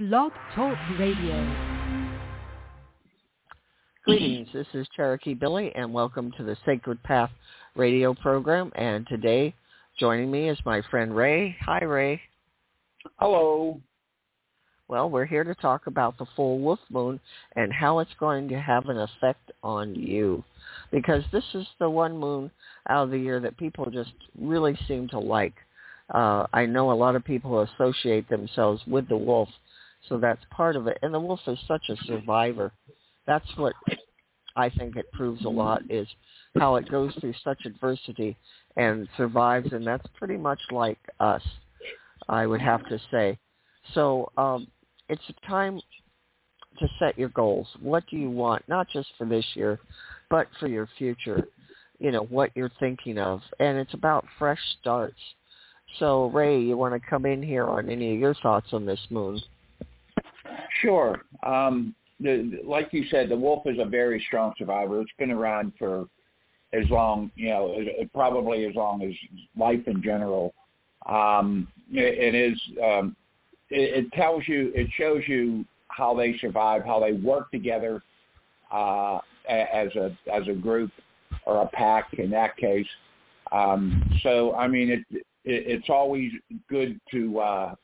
Blog Talk Radio. Greetings, this is Cherokee Billie and welcome to the Sacred Path radio program. And today joining me is my friend Ray. Hi Ray. Hello. Well, we're here to talk about the full wolf moon and how it's going to have an effect on you. Because this is the one moon out of the year that people just really seem to like. Uh, I know a lot of people associate themselves with the wolf, so that's part of it. And the wolf is such a survivor. That's what I think it proves a lot is how it goes through such adversity and survives, and that's pretty much like us, I would have to say. So um, it's a time to set your goals. What do you want, not just for this year, but for your future? You know, what you're thinking of. And it's about fresh starts. So, Ray, you want to come in here on any of your thoughts on this moon? Sure. Um, the, like you said, the wolf is a very strong survivor. It's been around for as long, you know, probably as long as life in general. Um, it, it is um, it, it tells you, it shows you how they survive, how they work together uh, as a as a group or a pack in that case. Um, so I mean, it, it it's always good to uh,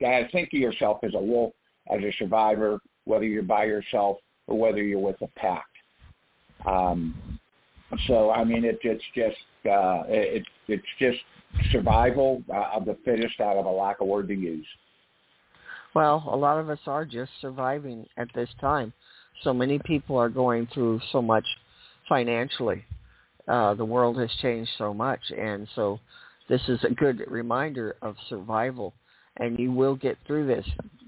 to think of yourself as a wolf, as a survivor, whether you're by yourself or whether you're with a pack. Um, so I mean, it, it's just uh, it, it's just survival uh, of the fittest out of a lack of word to use. Well, a lot of us are just surviving at this time. So many people are going through so much financially. Uh, the world has changed so much, and so this is a good reminder of survival. And you will get through this.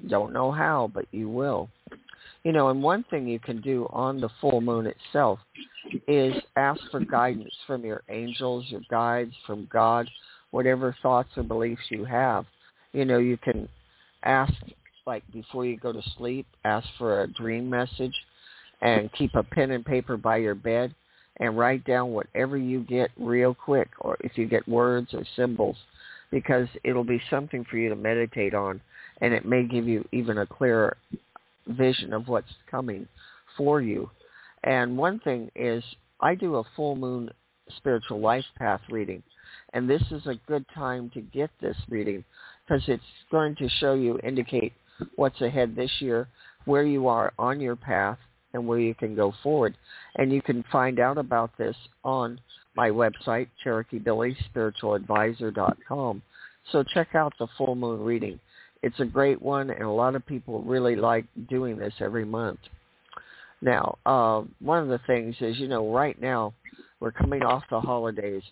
Don't know how, but you will. You know, and one thing you can do on the full moon itself is ask for guidance from your angels, your guides, from God, whatever thoughts or beliefs you have. You know, you can ask like before you go to sleep, ask for a dream message and keep a pen and paper by your bed and write down whatever you get real quick or if you get words or symbols because it'll be something for you to meditate on and it may give you even a clearer vision of what's coming for you. And one thing is I do a full moon spiritual life path reading and this is a good time to get this reading because it's going to show you, indicate what's ahead this year, where you are on your path, and where you can go forward. And you can find out about this on my website, CherokeeBillieSpiritualAdvisor.com. So check out the full moon reading. It's a great one, and a lot of people really like doing this every month. Now, uh, one of the things is, you know, right now we're coming off the holidays,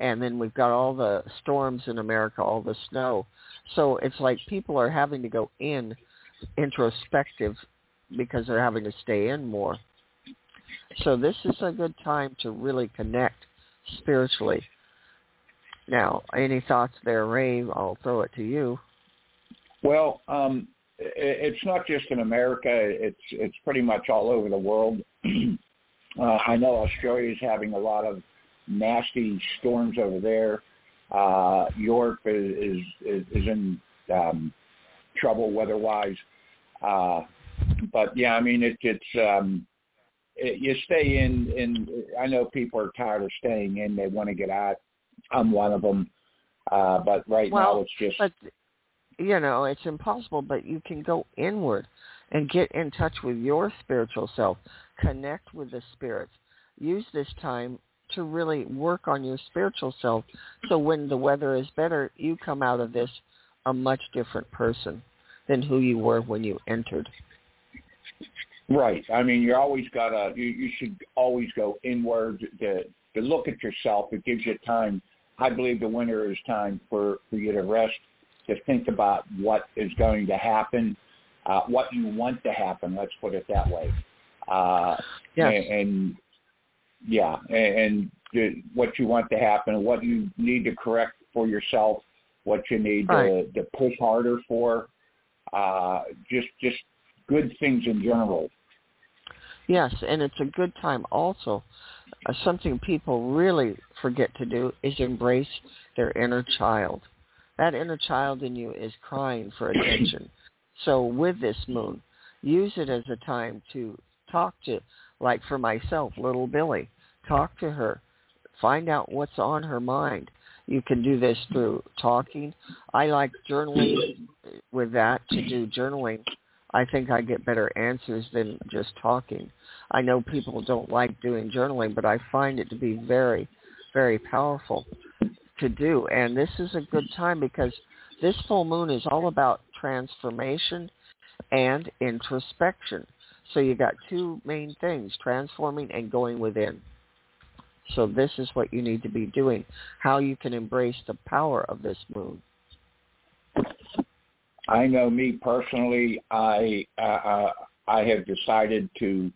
and then we've got all the storms in America, all the snow. So it's like people are having to go in introspective because they're having to stay in more. So this is a good time to really connect spiritually. Now, any thoughts there, Ray? I'll throw it to you. Well, um, it's not just in America; it's it's pretty much all over the world. uh, I know Australia is having a lot of nasty storms over there. Uh, is is, is in um, trouble weather-wise. Uh, but yeah, I mean it, it's um, it, you stay in. In I know people are tired of staying in; they want to get out. I'm one of them. Uh, but right well, now, it's just. But, you know, it's impossible. But you can go inward and get in touch with your spiritual self. Connect with the spirits. Use this time to really work on your spiritual self so when the weather is better, you come out of this a much different person than who you were when you entered. Right. I mean, you always gotta. You, you should always go inward to to look at yourself. It gives you time. I believe the winter is time for for you to rest, to think about what is going to happen, uh, what you want to happen. Let's put it that way. Uh, yes. and, and yeah, and, and what you want to happen, what you need to correct for yourself, what you need right. to, to push harder for, uh, just just good things in general. Yes, and it's a good time also. Uh, something people really forget to do is embrace their inner child. That inner child in you is crying for attention. So with this moon, use it as a time to talk to, like for myself, little Billie, talk to her, find out what's on her mind. You can do this through talking. I like journaling with that to do journaling. I think I get better answers than just talking. I know people don't like doing journaling, but I find it to be very, very powerful to do. And this is a good time because this full moon is all about transformation and introspection. So you got two main things, transforming and going within. So this is what you need to be doing, how you can embrace the power of this moon. I know me personally, I uh, uh, I have decided to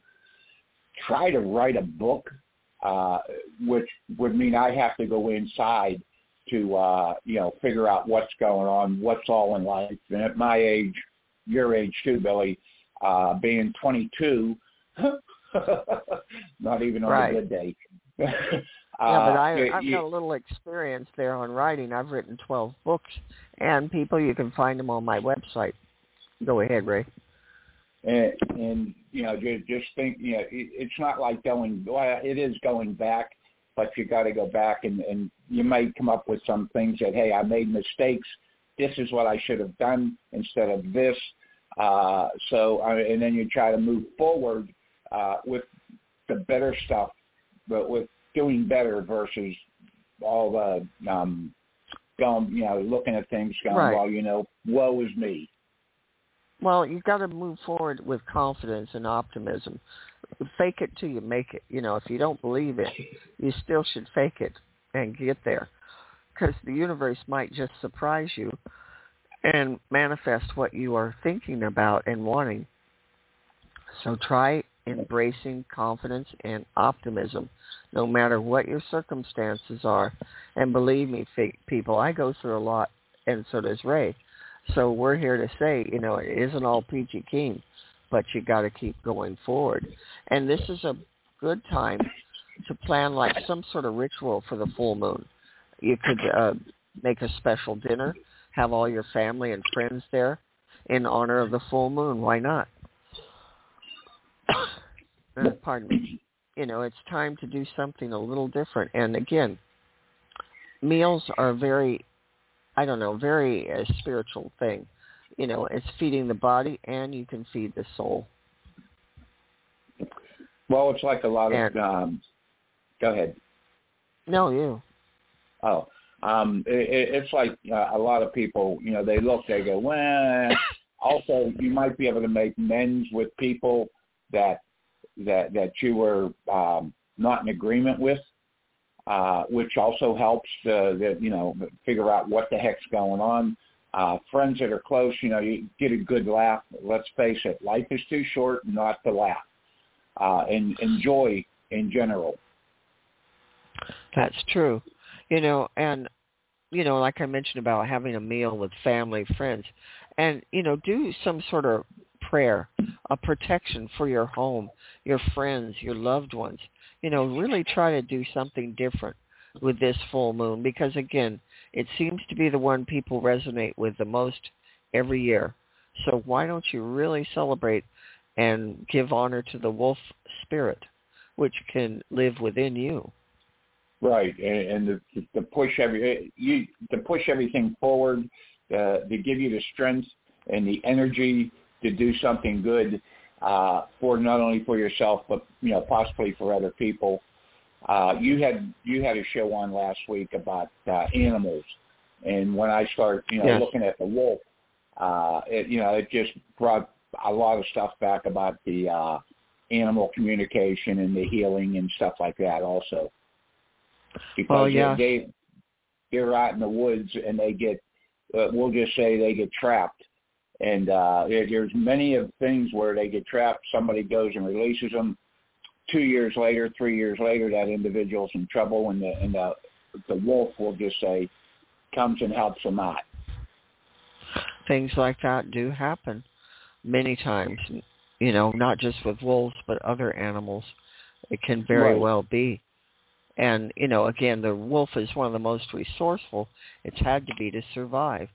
try to write a book, uh, which would mean I have to go inside to uh, you know figure out what's going on, what's all in life. And at my age, your age too, Billie, uh, being 22, not even on right. a good day. yeah, but I, I've got a little experience there on writing. I've written 12 books, and people, you can find them on my website. Go ahead, Ray. And, and you know, just, just think, you know, it, it's not like going. Well, it is going back, but you got to go back, and, and you might come up with some things that, hey, I made mistakes. This is what I should have done instead of this. Uh, so, and then you try to move forward uh, with the better stuff, but with doing better versus all the um, going, you know, looking at things going, right. well, you know, woe is me. Well, you've got to move forward with confidence and optimism. Fake it till you make it. You know, if you don't believe it, you still should fake it and get there. Because the universe might just surprise you and manifest what you are thinking about and wanting. So try embracing confidence and optimism no matter what your circumstances are. And believe me, people, I go through a lot, and so does Ray. So we're here to say, you know, it isn't all peachy keen, but you got to keep going forward. And this is a good time to plan like some sort of ritual for the full moon. You could uh, make a special dinner, have all your family and friends there in honor of the full moon. Why not? Uh, pardon me. You know, it's time to do something a little different. And again, meals are very, I don't know, very uh, spiritual thing. You know, it's feeding the body and you can feed the soul. Well, it's like a lot and, of. Um, go ahead. No, you. Oh, um, it, it's like uh, a lot of people. You know, they look, they go, well. Also, you might be able to make amends with people that that that you were um, not in agreement with, uh, which also helps to that you know figure out what the heck's going on. Uh, friends that are close, you know, you get a good laugh. Let's face it, life is too short not to laugh uh, and enjoy in general. That's true, you know, and you know, like I mentioned about having a meal with family, friends, and you know, do some sort of prayer, a protection for your home, your friends, your loved ones. You know, really try to do something different with this full moon because again, it seems to be the one people resonate with the most every year. So why don't you really celebrate and give honor to the wolf spirit, which can live within you? Right, and, and to, to push every you to push everything forward, uh, to give you the strength and the energy to do something good uh, for not only for yourself but you know possibly for other people. Uh, you had you had a show on last week about uh, animals, and when I started you know yes. looking at the wolf, uh, it you know it just brought a lot of stuff back about the uh, animal communication and the healing and stuff like that also. Because well, yeah. they they're out in the woods and they get uh, we'll just say they get trapped and uh, there's many of things where they get trapped. Somebody goes and releases them. Two years later, three years later, that individual's in trouble, and the and the the wolf will just say comes and helps them out. Things like that do happen many times. You know, not just with wolves, but other animals. It can very right. well be. And, you know, again, the wolf is one of the most resourceful. It's had to be to survive.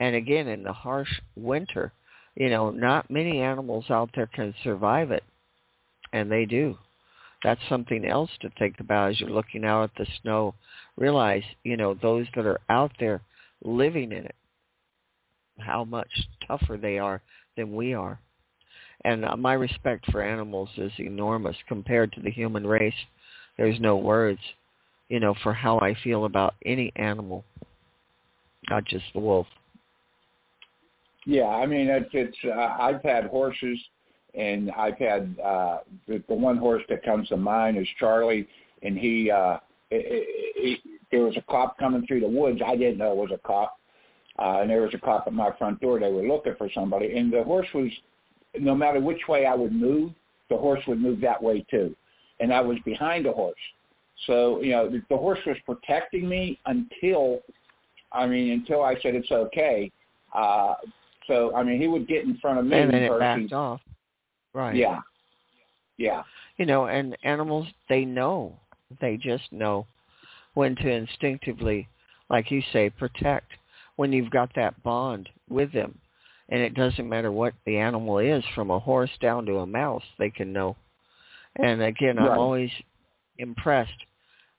And again, in the harsh winter, You know, not many animals out there can survive it, and they do. That's something else to think about as you're looking out at the snow. Realize, you know, those that are out there living in it, how much tougher they are than we are. And uh, my respect for animals is enormous compared to the human race. There's no words, you know, for how I feel about any animal, not just the wolf. Yeah, I mean, it's, it's uh, I've had horses, and I've had uh, the, the one horse that comes to mind is Charlie, and he, uh, it, it, there was a cop coming through the woods. I didn't know it was a cop, uh, and there was a cop at my front door. They were looking for somebody, and the horse was no matter which way I would move, the horse would move that way too. And I was behind the horse. So, you know, the, the horse was protecting me until, I mean, until I said it's okay. Uh, so, I mean, he would get in front of me. And then it backed off. Right. Yeah. Yeah. You know, and animals, they know. They just know when to instinctively, like you say, protect when you've got that bond with them and it doesn't matter what the animal is, from a horse down to a mouse, they can know. And again, right. I'm always impressed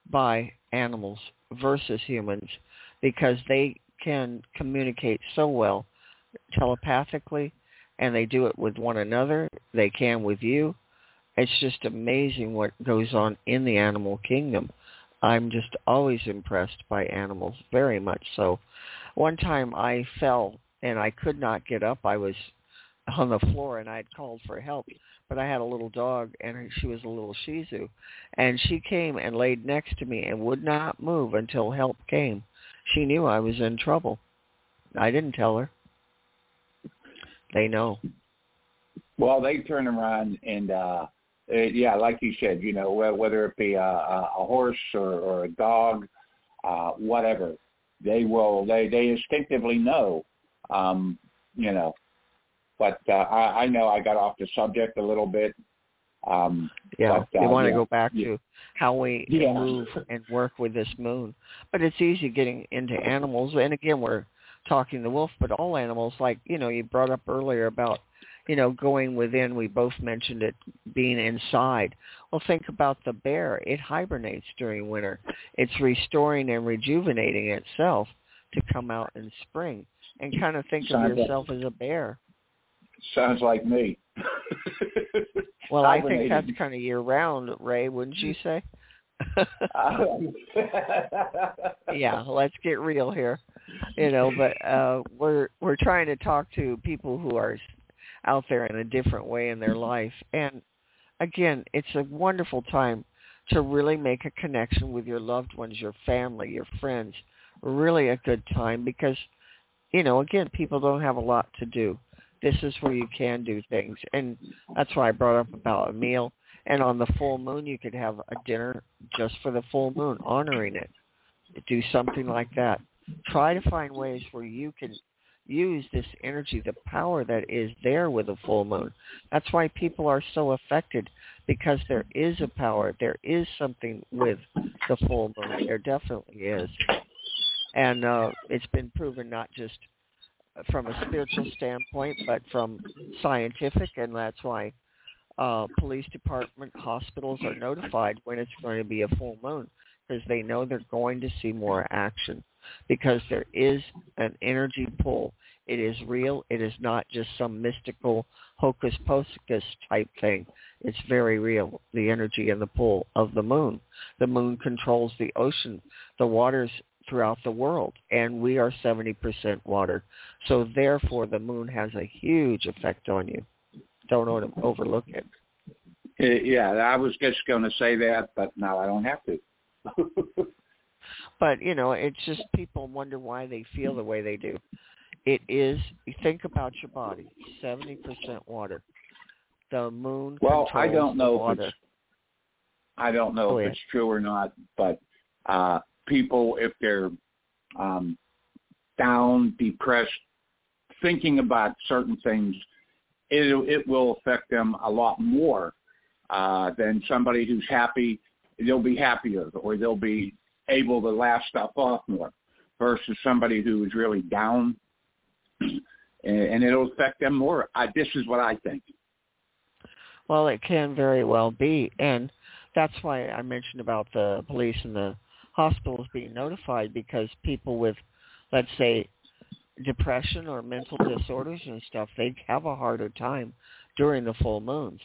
by animals versus humans because they can communicate so well telepathically and they do it with one another. They can with you. It's just amazing what goes on in the animal kingdom. I'm just always impressed by animals, very much so. One time I fell and I could not get up. I was on the floor and I had called for help, but I had a little dog and she was a little Shih Tzu, and she came and laid next to me and would not move until help came. She knew I was in trouble. I didn't tell her. They know. Well, they turn around and uh yeah, like you said, you know, whether it be a, a horse or, or a dog, uh, whatever, they will. They they instinctively know um, you know, but uh, I, I know I got off the subject a little bit. Um, yeah, but, uh, want yeah, to go back yeah. to how we Yeah. move and work with this moon, but it's easy getting into animals. And again, we're talking the wolf, but all animals, like you know, you brought up earlier about you know going within. We both mentioned it being inside. Well, think about the bear. It hibernates during winter. It's restoring and rejuvenating itself to come out in spring and kind of think Sounds of yourself as a bear. Sounds like me. Well, I think that's kind of year round, Ray, wouldn't you say? yeah, let's get real here. You know, but uh we're we're trying to talk to people who are out there in a different way in their life. And again, it's a wonderful time to really make a connection with your loved ones, your family, your friends. Really a good time because you know, again, people don't have a lot to do. This is where you can do things. And that's why I brought up about a meal. And on the full moon, you could have a dinner just for the full moon, honoring it. Do something like that. Try to find ways where you can use this energy, the power that is there with a full moon. That's why people are so affected because there is a power. There is something with the full moon. There definitely is and uh, it's been proven not just from a spiritual standpoint, but from scientific, and that's why uh, police department, hospitals are notified when it's going to be a full moon because they know they're going to see more action because there is an energy pull. It is real. It is not just some mystical hocus pocus type thing. It's very real, the energy and the pull of the moon. The moon controls the ocean. The waters throughout the world, and we are 70% water. So therefore, the moon has a huge effect on you. Don't o- overlook it. Uh, yeah, I was just going to say that, but now I don't have to. But, you know, it's just people wonder why they feel the way they do. It is, you think about your body, 70% water. The moon well, I don't know if it's I don't know Go if ahead. it's true or not, but uh, people, if they're um, down, depressed, thinking about certain things, it it will affect them a lot more uh, than somebody who's happy. They'll be happier, or they'll be able to laugh stuff off more, versus somebody who is really down. and, and it'll affect them more. I, this is what I think. Well, it can very well be, and that's why I mentioned about the police and the hospitals being notified because people with, let's say, depression or mental disorders and stuff, they have a harder time during the full moons.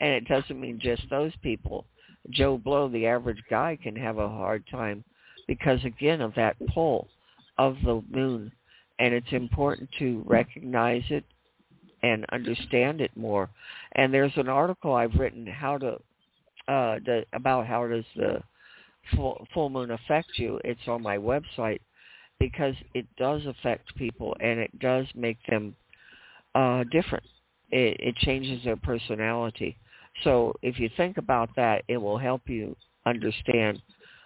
And it doesn't mean just those people. Joe Blow, the average guy, can have a hard time because, again, of that pull of the moon. And it's important to recognize it and understand it more. And there's an article I've written how to uh, the, about how does the full, full moon affect you. It's on my website because it does affect people and it does make them uh, different. It, it changes their personality. So if you think about that, it will help you understand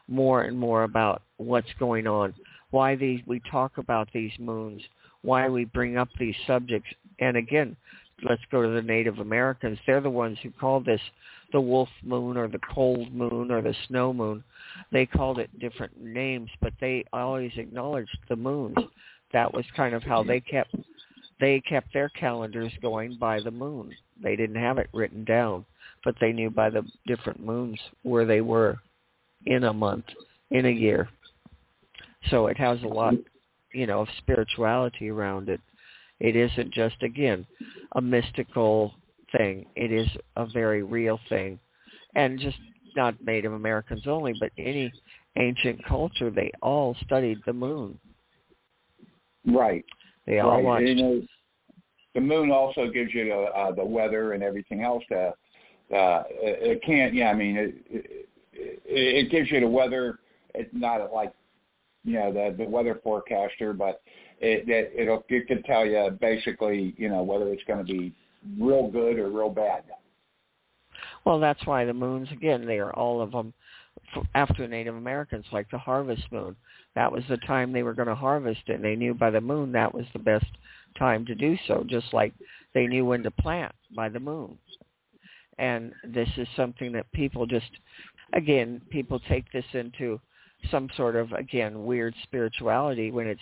more and more about what's going on, why these we talk about these moons, why we bring up these subjects. And again, let's go to the Native Americans. They're the ones who call this the wolf moon or the cold moon or the snow moon. They called it different names, but they always acknowledged the moons. That was kind of how they kept they kept their calendars going by the moon. They didn't have it written down, but they knew by the different moons where they were in a month, in a year. So it has a lot, you know, of spirituality around it. It isn't just again a mystical thing. It is a very real thing. And just not Native Americans only, but any ancient culture, they all studied the moon. Right. They all right. watched. You know, the moon also gives you the, uh, the weather and everything else. That uh, it can't. Yeah, I mean, it, it, it gives you the weather. It's not like you know the the weather forecaster, but it, it it'll it can tell you basically you know whether it's going to be real good or real bad. Well, that's why the moons again they are all of them after Native Americans, like the harvest moon. That was the time they were going to harvest and they knew by the moon that was the best time to do so, just like they knew when to plant by the moon. And this is something that people just, again, people take this into some sort of, again, weird spirituality when it's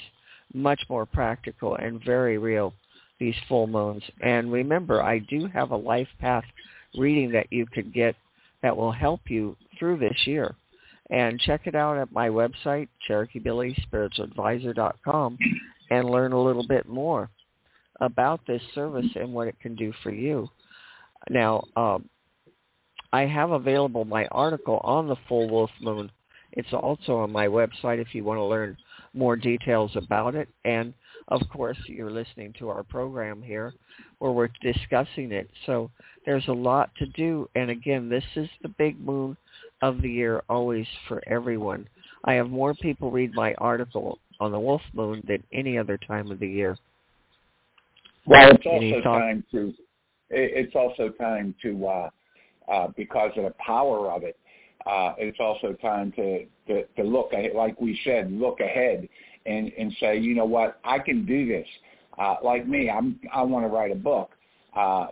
much more practical and very real, these full moons. And remember, I do have a life path reading that you could get that will help you through this year. And check it out at my website, CherokeeBillieSpiritualAdvisor.com, and learn a little bit more about this service and what it can do for you. Now, um, I have available my article on the full wolf moon. It's also on my website if you want to learn more details about it. And of course, you're listening to our program here where we're discussing it. So there's a lot to do. And again, this is the big moon of the year always for everyone. I have more people read my article on the wolf moon than any other time of the year. Well, it's also time to it's also time to uh, uh, because of the power of it. Uh, it's also time to, to to look like we said, look ahead and and say, you know what, I can do this. Uh, like me, I'm I want to write a book. Uh,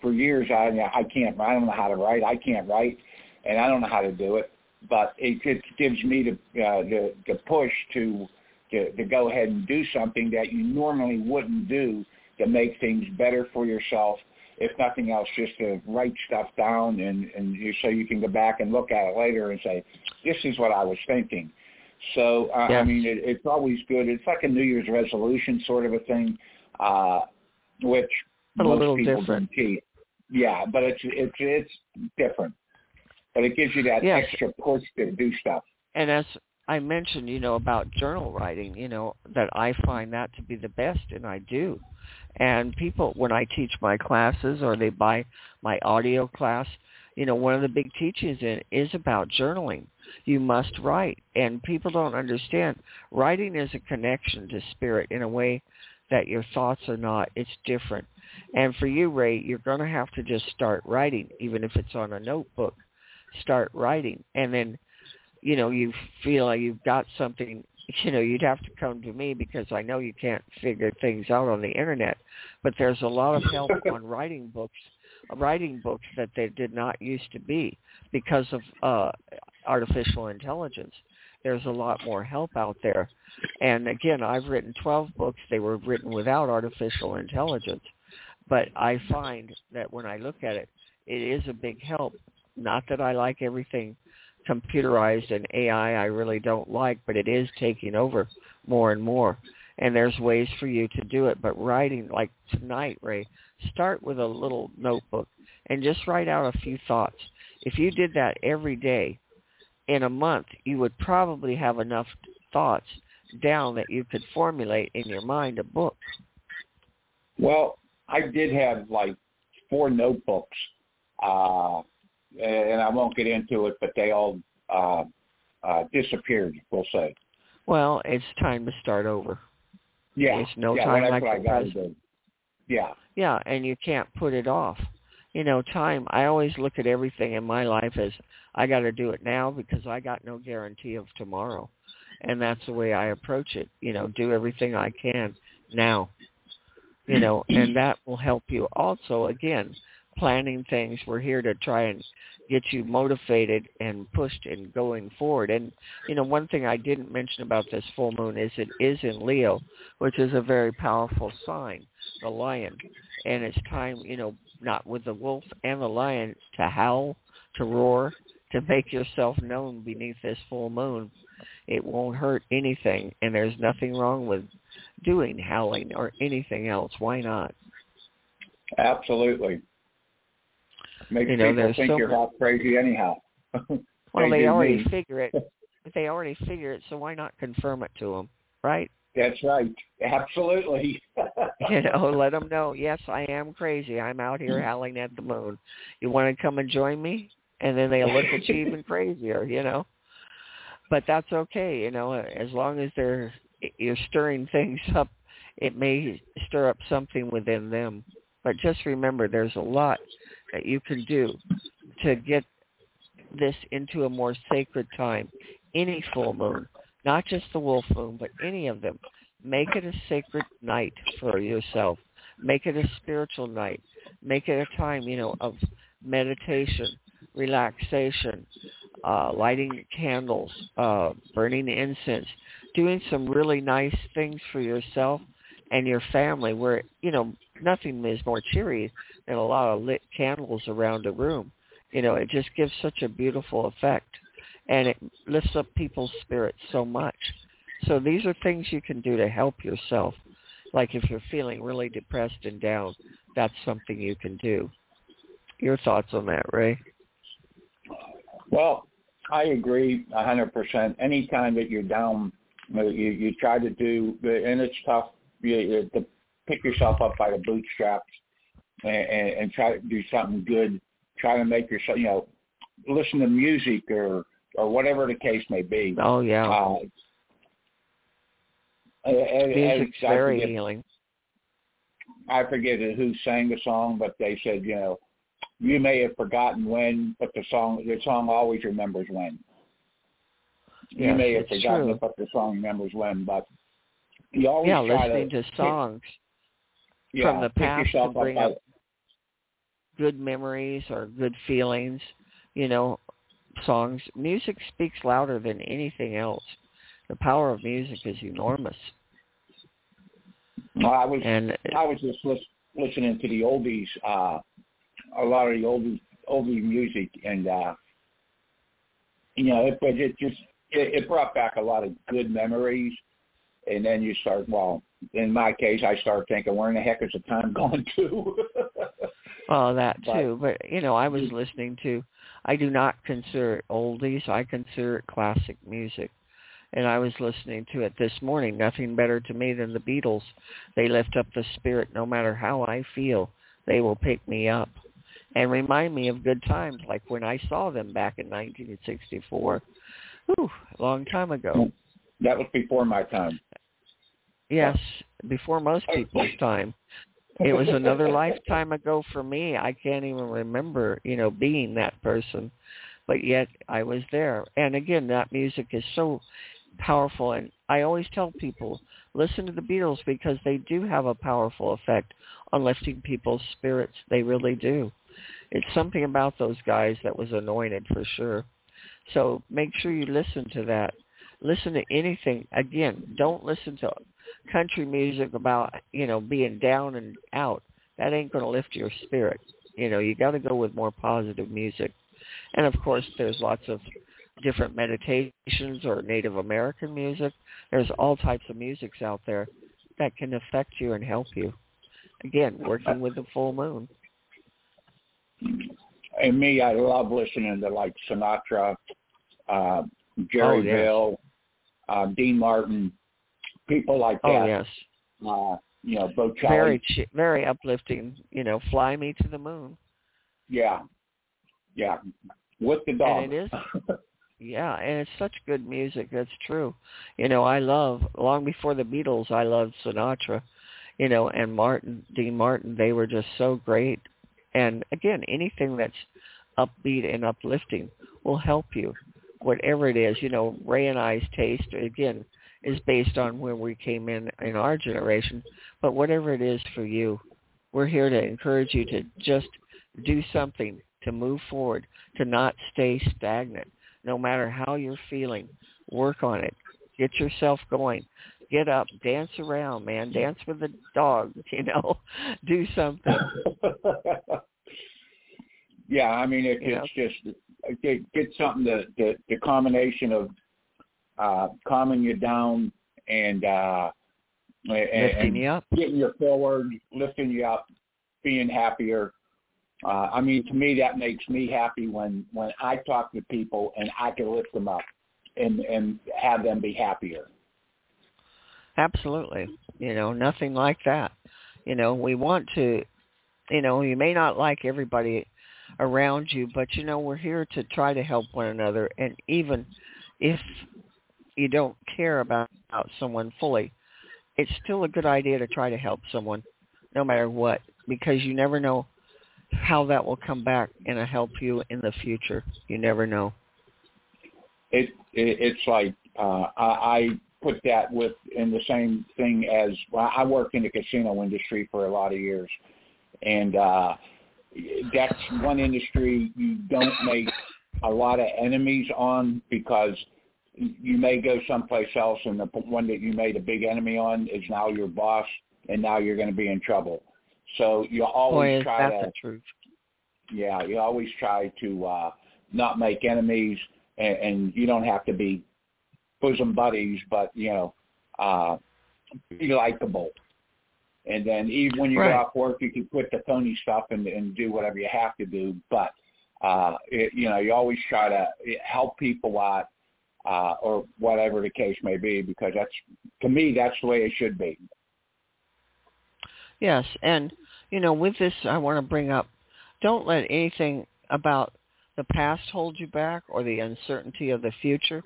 for years, I I can't I don't know how to write. I can't write, and I don't know how to do it. But it, it gives me the, uh, the the push to, to to go ahead and do something that you normally wouldn't do to make things better for yourself. If nothing else, just to write stuff down and and so you can go back and look at it later and say, this is what I was thinking. So uh, yes. I mean, it, it's always good. It's like a New Year's resolution sort of a thing, uh, which most a little people different. keep. Yeah, but it's it's it's different. But it gives you that yes. extra push to do stuff. And as I mentioned, you know, about journal writing, you know, that I find that to be the best, and I do. And people, when I teach my classes or they buy my audio class, you know, one of the big teachings in is about journaling. You must write, and people don't understand. Writing is a connection to spirit in a way that your thoughts are not. It's different. And for you, Ray, you're going to have to just start writing, even if it's on a notebook. Start writing, and then, you know, you feel like you've got something you know, you'd have to come to me because I know you can't figure things out on the internet. But there's a lot of help on writing books, writing books that they did not used to be because of uh, artificial intelligence. there's a lot more help out there. And again, I've written 12 books. They were written without artificial intelligence. But I find that when I look at it, it is a big help. Not that I like everything computerized and AI I really don't like, but it is taking over more and more. And there's ways for you to do it. But writing, like tonight, Ray, start with a little notebook and just write out a few thoughts. If you did that every day in a month, you would probably have enough thoughts down that you could formulate in your mind a book. Well, I did have like four notebooks, uh, and I won't get into it, but they all uh, uh, disappeared. We'll say. Well, it's time to start over. Yeah, There's no yeah, time well, like the present. Yeah, Yeah, and you can't put it off. You know, time, I always look at everything in my life as I got to do it now because I got no guarantee of tomorrow. And that's the way I approach it. You know, do everything I can now. You know, and that will help you also again planning things. We're here to try and get you motivated and pushed and going forward. And you know, one thing I didn't mention about this full moon is it is in Leo, which is a very powerful sign, the lion. And it's time, you know, not with the wolf and the lion to howl, to roar, to make yourself known beneath this full moon. It won't hurt anything and there's nothing wrong with doing howling or anything else. Why not? absolutely. Makes You know, people think so you're half crazy anyhow. Well, they do already me. figure it. They already figure it, so why not confirm it to them, right? That's right. Absolutely. You know, let them know. Yes, I am crazy. I'm out here howling at the moon. You want to come and join me? And then they look at you even crazier. You know, but that's okay. You know, as long as they're you're stirring things up, it may stir up something within them. But just remember, there's a lot that you can do to get this into a more sacred time. Any full moon, not just the wolf moon, but any of them. Make it a sacred night for yourself. Make it a spiritual night. Make it a time, you know, of meditation, relaxation, uh, lighting candles, uh, burning incense, doing some really nice things for yourself and your family where, you know, nothing is more cheery than a lot of lit candles around a room. You know, it just gives such a beautiful effect and it lifts up people's spirits so much. So these are things you can do to help yourself. Like if you're feeling really depressed and down, that's something you can do. Your thoughts on that, Ray? Well, I agree a hundred percent. Anytime that you're down, you, you try to do, and it's tough. You, you to pick yourself up by the bootstraps and, and, and try to do something good. Try to make yourself, you know, listen to music or or whatever the case may be. Oh yeah. Uh, Music's I very forget- healing. I forget who sang the song, but they said, you know, you may have forgotten when, but the song the song always remembers when. You Yes, may have forgotten true. it, but the song remembers when. But you always Yeah, listening to, to songs pick, from yeah, the past to bring up. up good memories or good feelings, you know, songs. Music speaks louder than anything else. The power of music is enormous. By, I was And I was just lis- listening to the oldies, uh, a lot of the oldie oldie music, and uh, you know, it, but it just it, it brought back a lot of good memories. And then you start, well, in my case, I start thinking, where in the heck is the time going to? Oh, that But- too. But you know, I was listening to. I do not consider it oldies. I consider it classic music, and I was listening to it this morning. Nothing better to me than the Beatles. They lift up the spirit, no matter how I feel. They will pick me up, and remind me of good times, like when I saw them back in 1964. Ooh, a long time ago. that was before my time. Yes, before most people's time. It was another lifetime ago for me. I can't even remember, you know, being that person, but yet I was there. And again, that music is so powerful. And I always tell people, listen to the Beatles because they do have a powerful effect on lifting people's spirits. They really do. It's something about those guys that was anointed for sure. So make sure you listen to that. Listen to anything. Again, don't listen to country music about, you know, being down and out. That ain't going to lift your spirit. You know, you got to go with more positive music. And of course, there's lots of different meditations or Native American music. There's all types of musics out there that can affect you and help you. Again, working with the full moon. And me, I love listening to like Sinatra, uh, Jerry Oh. Bill, uh, Dean Martin, people like that. Oh yes, Uh, you know, Bocelli. very very uplifting. You know, fly me to the moon. Yeah, yeah, with the dog. And it is. Yeah, and it's such good music. That's true. You know, I love long before the Beatles. I loved Sinatra. You know, and Martin, Dean Martin. They were just so great. And again, anything that's upbeat and uplifting will help you, whatever it is. You know, Ray and I's taste again is based on where we came in in our generation. But whatever it is for you, we're here to encourage you to just do something to move forward, to not stay stagnant no matter how you're feeling. Work on it. Get yourself going. Get up, dance around, man. Dance with the dog, you know. Do something. yeah, I mean, it, know? it's just uh, get, get something that the, the combination of uh, calming you down and uh, and, Lifting you up. getting you forward, lifting you up, being happier. Uh, I mean, to me, that makes me happy when when I talk to people and I can lift them up and and have them be happier. Absolutely. You know, nothing like that. You know, we want to, you know, you may not like everybody around you, but you know, we're here to try to help one another. And even if you don't care about, someone fully, it's still a good idea to try to help someone no matter what, because you never know how that will come back and help you in the future. You never know. it, it it's like uh, I, I put that with in the same thing as well, I worked in the casino industry for a lot of years, and uh, that's one industry you don't make a lot of enemies on because you may go someplace else and the one that you made a big enemy on is now your boss and now you're going to be in trouble. So you Boy, always is try that to the truth. yeah, you always try to uh, not make enemies, and, and you don't have to be bosom buddies, but you know, uh, be likable. And then even when you Right. get off work, you can quit the phony stuff and, and do whatever you have to do. But uh, it, you know, you always try to help people out, uh, or whatever the case may be, because that's to me that's the way it should be. Yes, and you know, with this, I want to bring up: don't let anything about the past hold you back or the uncertainty of the future.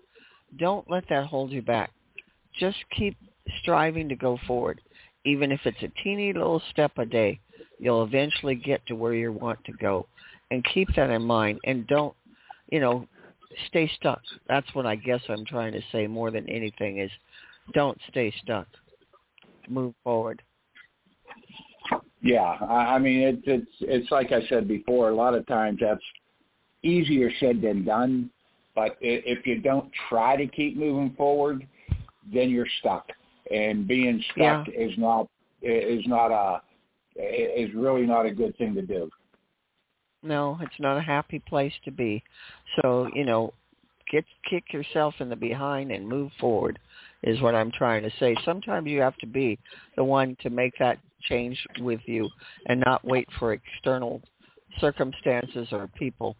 Don't let that hold you back. Just keep striving to go forward, even if it's a teeny little step a day. You'll eventually get to where you want to go, and keep that in mind. And don't, you know, stay stuck. That's what I guess I'm trying to say more than anything is, don't stay stuck. Move forward. Yeah, I mean it's it's it's like I said before. A lot of times that's easier said than done. But if you don't try to keep moving forward, then you're stuck. And being stuck is not is not a is really not a good thing to do. No, it's not a happy place to be. So, you know, get kick yourself in the behind and move forward is what I'm trying to say. Sometimes you have to be the one to make that change with you and not wait for external circumstances or people.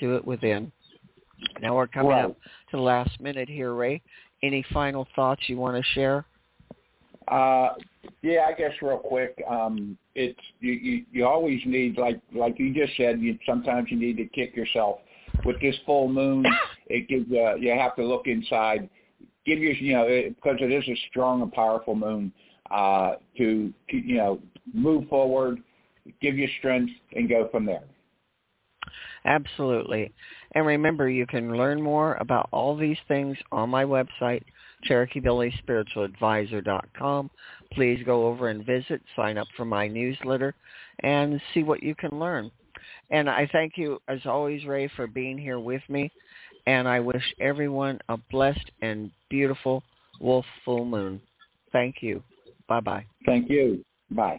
Do it within. Now we're coming Right. up to the last minute here, Ray. Any final thoughts you want to share? Uh, yeah, I guess real quick. Um, it's you, you. You always need, like like you just said. You sometimes you need to kick yourself. With this full moon, it gives. Uh, you have to look inside. Give your, you know, it, because it is a strong and powerful moon. Uh, to you know, move forward, give you strength, and go from there. Absolutely. And remember, you can learn more about all these things on my website, CherokeeBillieSpiritualAdvisor.com. Please go over and visit, sign up for my newsletter, and see what you can learn. And I thank you, as always, Ray, for being here with me. And I wish everyone a blessed and beautiful wolf full moon. Thank you. Bye-bye. Thank you. Bye.